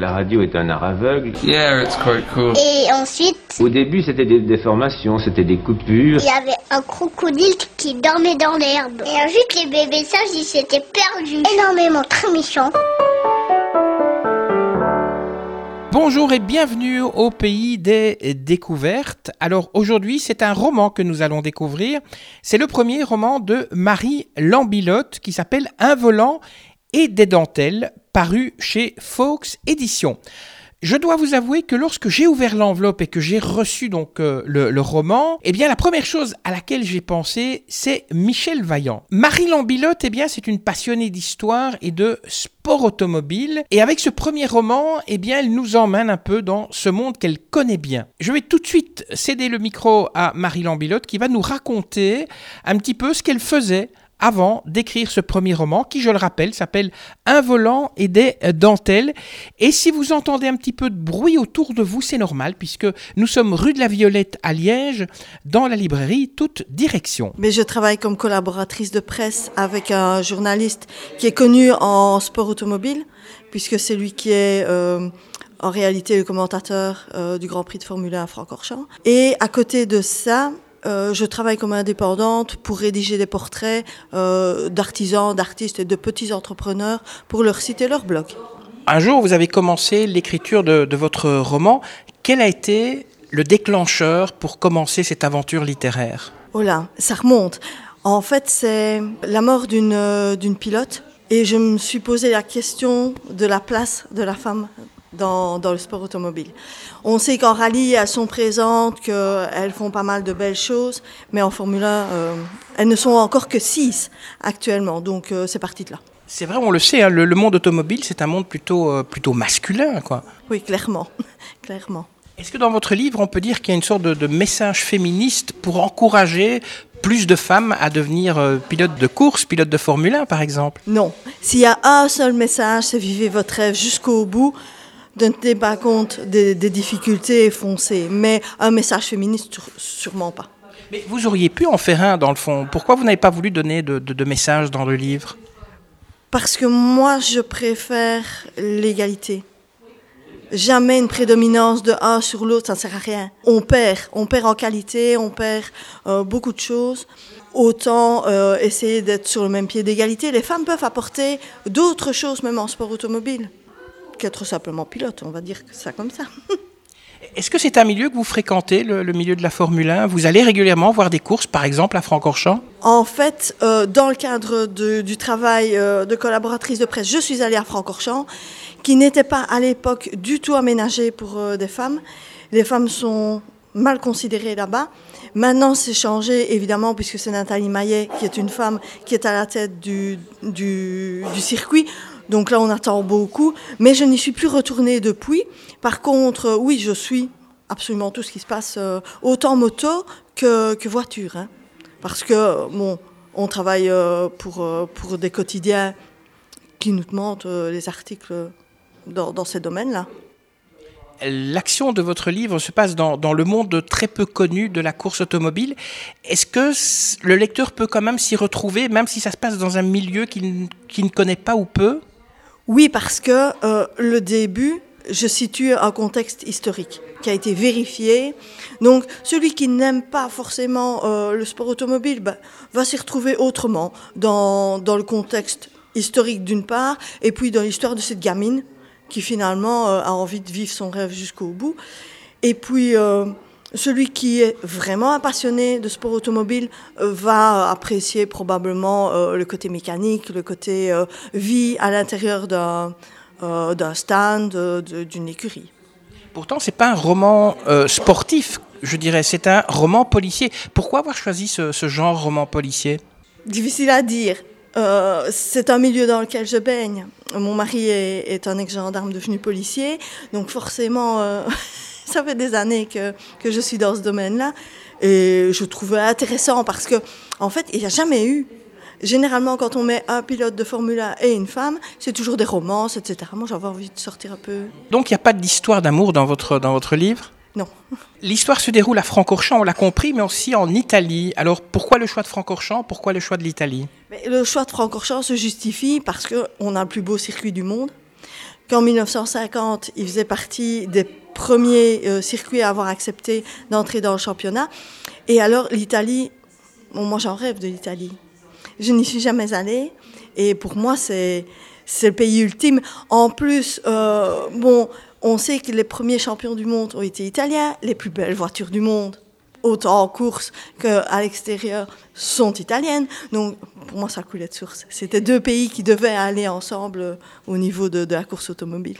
La radio est un art aveugle. Yeah, it's quite cool. Et ensuite, Au début, c'était des déformations, c'était des coupures. il y avait un crocodile qui dormait dans l'herbe. Et ensuite, les bébés sages, ils s'étaient perdus. Énormément, très méchants. Bonjour et bienvenue au pays des découvertes. Alors aujourd'hui, c'est un roman que nous allons découvrir. C'est le premier roman de Marie Lambilotte qui s'appelle Un volant et des dentelles, paru chez Fox Éditions. Je dois vous avouer que lorsque j'ai ouvert l'enveloppe et que j'ai reçu donc euh, le, roman, eh bien la première chose à laquelle j'ai pensé, c'est Michel Vaillant. Marie Lambilotte, eh bien c'est une passionnée d'histoire et de sport automobile et avec ce premier roman, eh bien elle nous emmène un peu dans ce monde qu'elle connaît bien. Je vais tout de suite céder le micro à Marie Lambilotte qui va nous raconter un petit peu ce qu'elle faisait avant d'écrire ce premier roman qui, je le rappelle, s'appelle Un volant et des dentelles. Et si vous entendez un petit peu de bruit autour de vous, c'est normal puisque nous sommes rue de la Violette à Liège, dans la librairie Toute Direction. Mais je travaille comme collaboratrice de presse avec un journaliste qui est connu en sport automobile, puisque c'est lui qui est euh, en réalité le commentateur euh, du Grand Prix de Formule 1 à Francorchamps. Et à côté de ça, euh, je travaille comme indépendante pour rédiger des portraits euh, d'artisans, d'artistes et de petits entrepreneurs pour leur site et leur blog. Un jour, vous avez commencé l'écriture de, de votre roman. Quel a été le déclencheur pour commencer cette aventure littéraire? Oh là, ça remonte. En fait, c'est la mort d'une euh, d'une pilote et je me suis posé la question de la place de la femme dans, dans le sport automobile. On sait qu'en rallye, elles sont présentes, qu'elles font pas mal de belles choses, mais en Formule 1, euh, elles ne sont encore que 6 actuellement, donc euh, c'est parti de là. C'est vrai, on le sait, hein, le, le monde automobile, c'est un monde plutôt, euh, plutôt masculin, quoi. Oui, clairement, clairement. Est-ce que dans votre livre, on peut dire qu'il y a une sorte de, de message féministe pour encourager plus de femmes à devenir euh, pilotes de course, pilotes de Formule 1, par exemple? Non, s'il y a un seul message, c'est vivez votre rêve jusqu'au bout. Ne tenez pas compte des, des difficultés et foncez. Mais un message féministe, sûrement pas. Mais vous auriez pu en faire un, dans le fond. Pourquoi vous n'avez pas voulu donner de, de, de message dans le livre? Parce que moi, je préfère l'égalité. Jamais une prédominance de un sur l'autre, ça ne sert à rien. On perd, on perd en qualité, on perd euh, beaucoup de choses. Autant euh, essayer d'être sur le même pied d'égalité. Les femmes peuvent apporter d'autres choses, même en sport automobile, qu'être simplement pilote, on va dire ça comme ça. Est-ce que c'est un milieu que vous fréquentez, le, le milieu de la Formule 1 Vous allez régulièrement voir des courses, par exemple, à Francorchamps? En fait, euh, dans le cadre de- du travail euh, de collaboratrice de presse, je suis allée à Francorchamps, qui n'était pas à l'époque du tout aménagé pour euh, des femmes. Les femmes sont mal considérées là-bas. Maintenant, c'est changé, évidemment, puisque c'est Nathalie Maillet, qui est une femme qui est à la tête du, du, du circuit. Donc là, on attend beaucoup. Mais je n'y suis plus retournée depuis. Par contre, euh, oui, je suis absolument tout ce qui se passe, euh, autant moto que, voiture. hein. Parce que, on travaille euh, pour, des quotidiens qui nous demandent les articles dans, ces domaines-là. L'action de votre livre se passe dans, le monde très peu connu de la course automobile. Est-ce que le lecteur peut quand même s'y retrouver, même si ça se passe dans un milieu qu'il ne connaît pas ou peu? Oui, parce que euh, le début, je situe un contexte historique qui a été vérifié. Donc, celui qui n'aime pas forcément euh, le sport automobile ben, va s'y retrouver autrement, dans, dans le contexte historique d'une part, et puis dans l'histoire de cette gamine qui finalement euh, a envie de vivre son rêve jusqu'au bout. Et puis, celui qui est vraiment un passionné de sport automobile euh, va apprécier probablement euh, le côté mécanique, le côté euh, vie à l'intérieur d'un euh, d'un stand, euh, d'une écurie. Pourtant, c'est pas un roman euh, sportif, je dirais. C'est un roman policier. Pourquoi avoir choisi ce, ce genre roman policier? Difficile à dire. Euh, c'est un milieu dans lequel je baigne. Mon mari est, est un ex-gendarme devenu policier, donc forcément, euh, ça fait des années que, que je suis dans ce domaine-là. Et je trouvais intéressant parce que, en fait, il n'y a jamais eu. Généralement, quand on met un pilote de Formule 1 et une femme, c'est toujours des romances, etc. Moi, j'avais envie de sortir un peu. Donc, il n'y a pas d'histoire d'amour dans votre, dans votre livre? Non. L'histoire se déroule à Francorchamps, on l'a compris, mais aussi en Italie. Alors, pourquoi le choix de Francorchamps? Pourquoi le choix de l'Italie? Le choix de Francorchamps se justifie parce qu'on a le plus beau circuit du monde, qu'en 1950, il faisait partie des premiers euh, circuits à avoir accepté d'entrer dans le championnat. Et alors l'Italie, bon, moi j'en rêve de l'Italie. Je n'y suis jamais allée et pour moi c'est le pays ultime. En plus, euh, bon, on sait que les premiers champions du monde ont été italiens, les plus belles voitures du monde, autant en course qu'à l'extérieur, sont italiennes. Donc, pour moi, ça coulait de source. C'était deux pays qui devaient aller ensemble au niveau de la course automobile.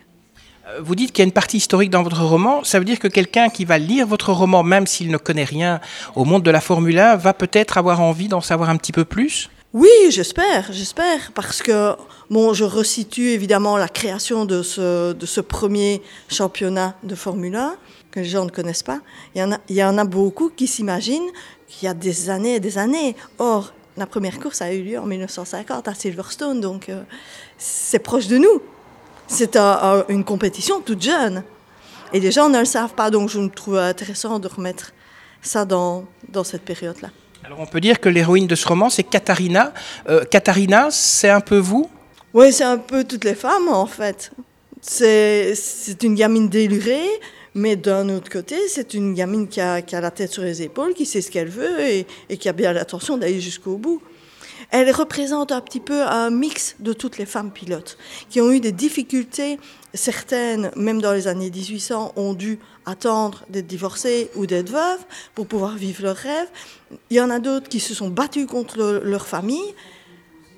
Euh, Vous dites qu'il y a une partie historique dans votre roman. Ça veut dire que quelqu'un qui va lire votre roman, même s'il ne connaît rien au monde de la Formule 1, va peut-être avoir envie d'en savoir un petit peu plus? Oui, j'espère, j'espère, parce que bon, je resitue évidemment la création de ce, premier championnat de Formule 1 que les gens ne connaissent pas. Il y en a, il y en a beaucoup qui s'imaginent qu'il y a des années et des années. Or, la première course a eu lieu en 1950 à Silverstone, donc euh, c'est proche de nous. C'est un- un- une compétition toute jeune. Et les gens ne le savent pas, donc je me trouve intéressant de remettre ça dans, dans cette période-là. Alors on peut dire que l'héroïne de ce roman, c'est Katharina. Euh, Katharina, c'est un peu vous? Oui, c'est un peu toutes les femmes en fait. C'est c'est une gamine délurée, mais d'un autre côté, c'est une gamine qui a, qui a la tête sur les épaules, qui sait ce qu'elle veut et, et qui a bien l'intention d'aller jusqu'au bout. Elle représente un petit peu un mix de toutes les femmes pilotes qui ont eu des difficultés. Certaines, même dans les années 1800, ont dû attendre d'être divorcées ou d'être veuves pour pouvoir vivre leurs rêves. Il y en a d'autres qui se sont battues contre le- leur famille.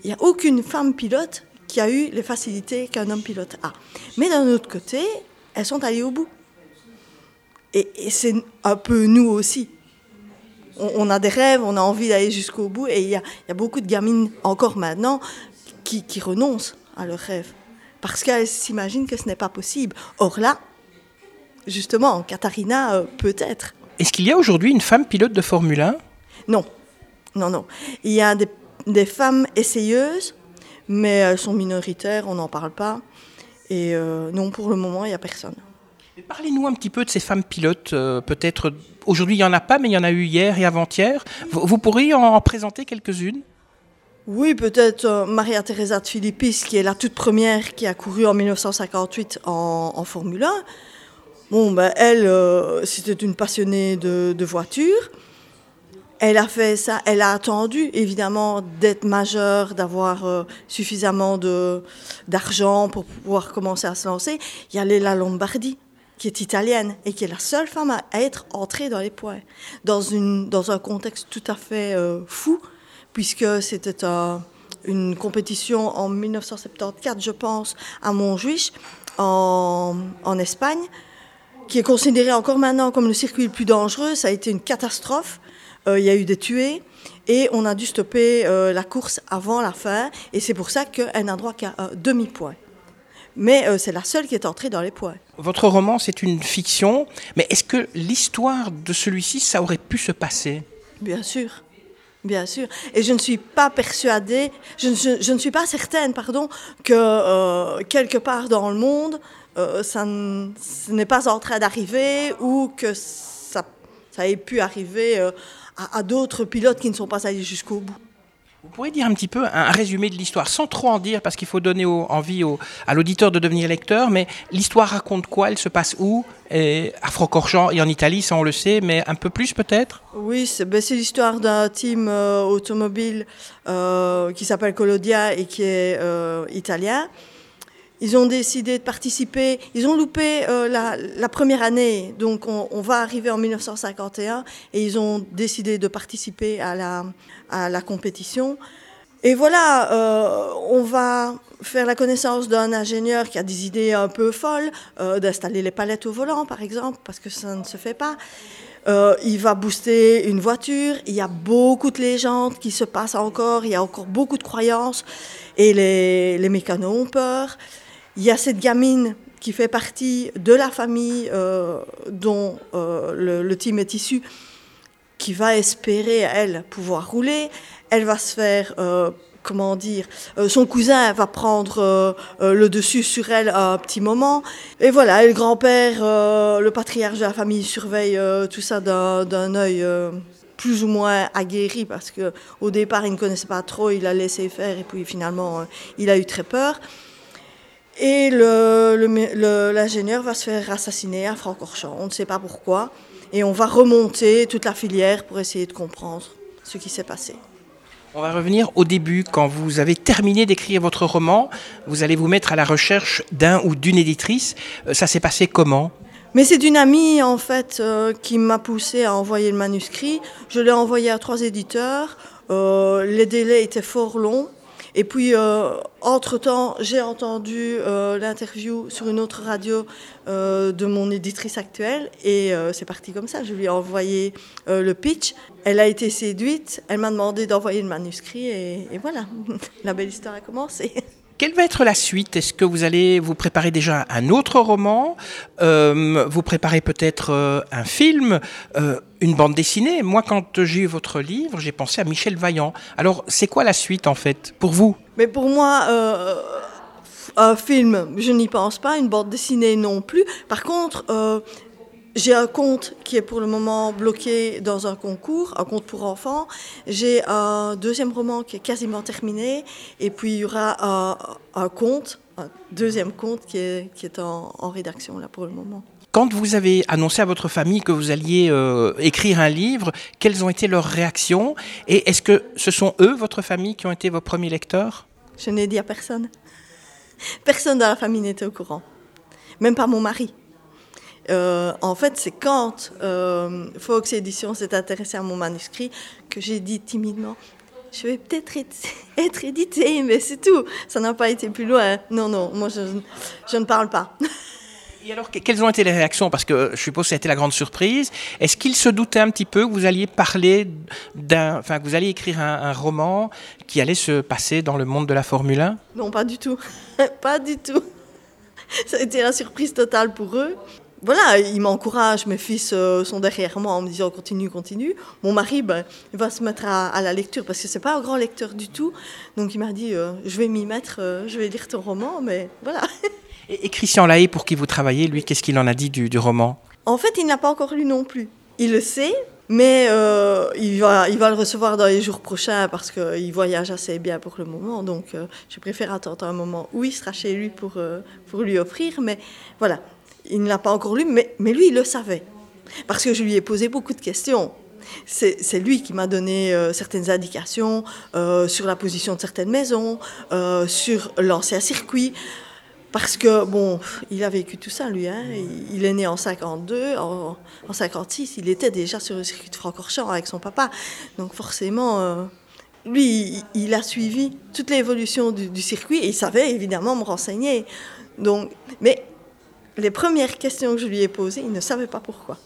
Il n'y a aucune femme pilote qui a eu les facilités qu'un homme pilote a. Mais d'un autre côté, elles sont allées au bout. Et, et c'est un peu nous aussi. On, on a des rêves, on a envie d'aller jusqu'au bout, et il y a, il y a beaucoup de gamines encore maintenant qui, qui renoncent à leurs rêves parce qu'elles s'imaginent que ce n'est pas possible. Or là, justement, Katharina, euh, peut-être. Est-ce qu'il y a aujourd'hui une femme pilote de Formule 1 Non, non, non. Il y a des, des femmes essayeuses, mais elles sont minoritaires, on n'en parle pas. Et euh, non, pour le moment, il n'y a personne. Parlez-nous un petit peu de ces femmes pilotes. euh, Peut-être aujourd'hui il n'y en a pas, mais il y en a eu hier et avant-hier. Vous, pourriez en, en présenter quelques-unes? Oui, peut-être euh, Maria Teresa de Philippis, qui est la toute première qui a couru en 1958 en, Formule 1. Bon, ben, elle, euh, c'était une passionnée de, voitures. Elle a fait ça, elle a attendu évidemment d'être majeure, d'avoir suffisamment d'argent pour pouvoir commencer à se lancer. Il y a Léla Lombardi, qui est italienne et qui est la seule femme à, être entrée dans les points, dans, un contexte tout à fait euh, fou, puisque c'était un- une compétition en 1974, je pense, à Montjuïc, en, Espagne, qui est considéré encore maintenant comme le circuit le plus dangereux. Ça a été une catastrophe. Euh, il y a eu des tués et on a dû stopper euh, la course avant la fin. Et c'est pour ça qu'elle n'a droit qu'à un demi-point. Mais euh, c'est la seule qui est entrée dans les points. Votre roman, c'est une fiction, mais est-ce que l'histoire de celui-ci, ça aurait pu se passer? Bien sûr. Bien sûr. Et je ne suis pas persuadée, je, ne- je- je ne suis pas certaine, pardon, que euh, quelque part dans le monde, euh, ça n'est pas en train d'arriver ou que ça, ça ait pu arriver à, à d'autres pilotes qui ne sont pas allés jusqu'au bout. Vous pourriez dire un petit peu un résumé de l'histoire, sans trop en dire, parce qu'il faut donner envie au- à l'auditeur de devenir lecteur, mais l'histoire raconte quoi? Elle se passe où? Et À Francorchamps et en Italie, ça on le sait, mais un peu plus peut-être? Oui, c'est ben, l'histoire d'un team euh, automobile euh, qui s'appelle Colodia et qui est euh, italien. Ils ont décidé de participer, ils ont loupé euh, la, première année, donc on, va arriver en 1951, et ils ont décidé de participer à la, compétition. Et voilà, euh, on va faire la connaissance d'un ingénieur qui a des idées un peu folles, euh, d'installer les palettes au volant par exemple, parce que ça ne se fait pas. Il va booster une voiture. Il y a beaucoup de légendes qui se passent encore. Il y a encore beaucoup de croyances. Et les mécanos ont peur. Il y a cette gamine qui fait partie de la famille euh, dont euh, le, team est issu, qui va espérer, elle, pouvoir rouler. Elle va se faire, euh, comment dire, son cousin va prendre le dessus sur elle à un petit moment. Et voilà, et le grand-père, le patriarche de la famille, surveille tout ça d'un œil plus ou moins aguerri parce que au départ il ne connaissait pas trop, il a laissé faire et puis finalement il a eu très peur. Et l'ingénieur va se faire assassiner à Francorchamps. On ne sait pas pourquoi. Et on va remonter toute la filière pour essayer de comprendre ce qui s'est passé. On va revenir au début, quand vous avez terminé d'écrire votre roman, vous allez vous mettre à la recherche d'un ou d'une éditrice. Euh, ça s'est passé comment? Mais c'est une amie en fait euh, qui m'a poussé à envoyer le manuscrit. Je l'ai envoyé à trois éditeurs. Euh, les délais étaient fort longs. Et puis, euh, entre-temps, j'ai entendu euh, l'interview sur une autre radio euh, de mon éditrice actuelle et c'est parti comme ça. Je lui ai envoyé le pitch. Elle a été séduite. Elle m'a demandé d'envoyer le manuscrit et, et voilà, la belle histoire a commencé. Quelle va être la suite? Est-ce que vous allez vous préparer déjà un autre roman? Euh, Vous préparez peut-être euh, un film? Euh, Une bande dessinée? Moi, quand j'ai eu votre livre, j'ai pensé à Michel Vaillant. Alors, c'est quoi la suite en fait pour vous? Mais pour moi, un film, je n'y pense pas. Une bande dessinée non plus. Par contre, j'ai un compte qui est pour le moment bloqué dans un concours, un compte pour enfants. J'ai un deuxième roman qui est quasiment terminé. Et puis il y aura un, compte, un deuxième compte qui est, qui est en, rédaction là pour le moment. Quand vous avez annoncé à votre famille que vous alliez euh, écrire un livre, quelles ont été leurs réactions? Et est-ce que ce sont eux, votre famille, qui ont été vos premiers lecteurs? Je n'ai dit à personne. Personne dans la famille n'était au courant. Même pas mon mari. Euh, en fait, c'est quand euh, Fox Édition s'est intéressé à mon manuscrit que j'ai dit timidement je vais peut-être être, édité, mais c'est tout. Ça n'a pas été plus loin. Non, non, moi, je, je ne parle pas. Et alors, quelles ont été les réactions? Parce que je suppose que ça a été la grande surprise. Est-ce qu'il se doutait un petit peu que vous alliez parler d'un. Enfin, que vous alliez écrire un, un, roman qui allait se passer dans le monde de la Formule 1 Non, pas du tout. pas du tout. Ça a été la surprise totale pour eux voilà, il m'encourage, mes fils euh, sont derrière moi en me disant continue, continue. Mon mari, ben, il va se mettre à, la lecture parce que c'est pas un grand lecteur du tout. Donc il m'a dit euh, je vais m'y mettre, euh, je vais lire ton roman, mais voilà. Et, Christian Lahaye, pour qui vous travaillez, lui, qu'est-ce qu'il en a dit du, roman? En fait, il n'a pas encore lu non plus. Il le sait, mais il, va, il va le recevoir dans les jours prochains parce qu'il voyage assez bien pour le moment. Donc je préfère attendre un moment où il sera chez lui pour, pour lui offrir. Mais voilà, il ne l'a pas encore lu, mais, mais lui, il le savait. Parce que je lui ai posé beaucoup de questions. C'est lui qui m'a donné euh, certaines indications euh, sur la position de certaines maisons, euh, sur l'ancien circuit. Parce que, bon, il a vécu tout ça, lui. Hein. Il, est né en 52, en, en 56, il était déjà sur le circuit de Francorchamps avec son papa. Donc forcément, lui, il, a suivi toute l'évolution du, du, circuit et il savait évidemment me renseigner. Donc, mais les premières questions que je lui ai posées, il ne savait pas pourquoi.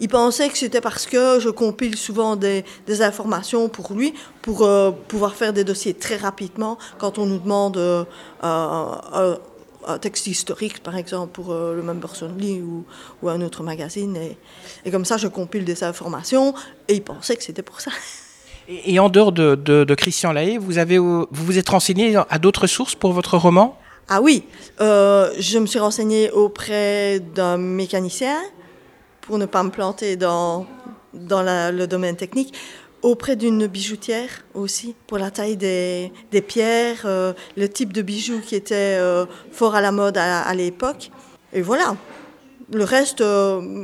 Il pensait que c'était parce que je compile souvent des, informations pour lui, pour euh, pouvoir faire des dossiers très rapidement quand on nous demande euh, un texte historique, par exemple, pour euh, le Member Only ou, ou, un autre magazine. Et, comme ça, je compile des informations et il pensait que c'était pour ça. Et, en dehors de, Christian Lahaye, vous, avez, vous vous êtes renseigné à d'autres sources pour votre roman? Ah oui, euh, je me suis renseignée auprès d'un mécanicien pour ne pas me planter dans, dans le domaine technique, auprès d'une bijoutière aussi pour la taille des, des pierres, euh, le type de bijoux qui était euh, fort à la mode à, l'époque. Et voilà. Le reste,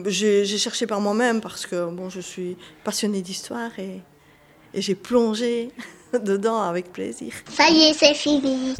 j'ai cherché par moi-même parce que bon, je suis passionnée d'histoire et, et j'ai plongé dedans avec plaisir. Ça y est, c'est fini.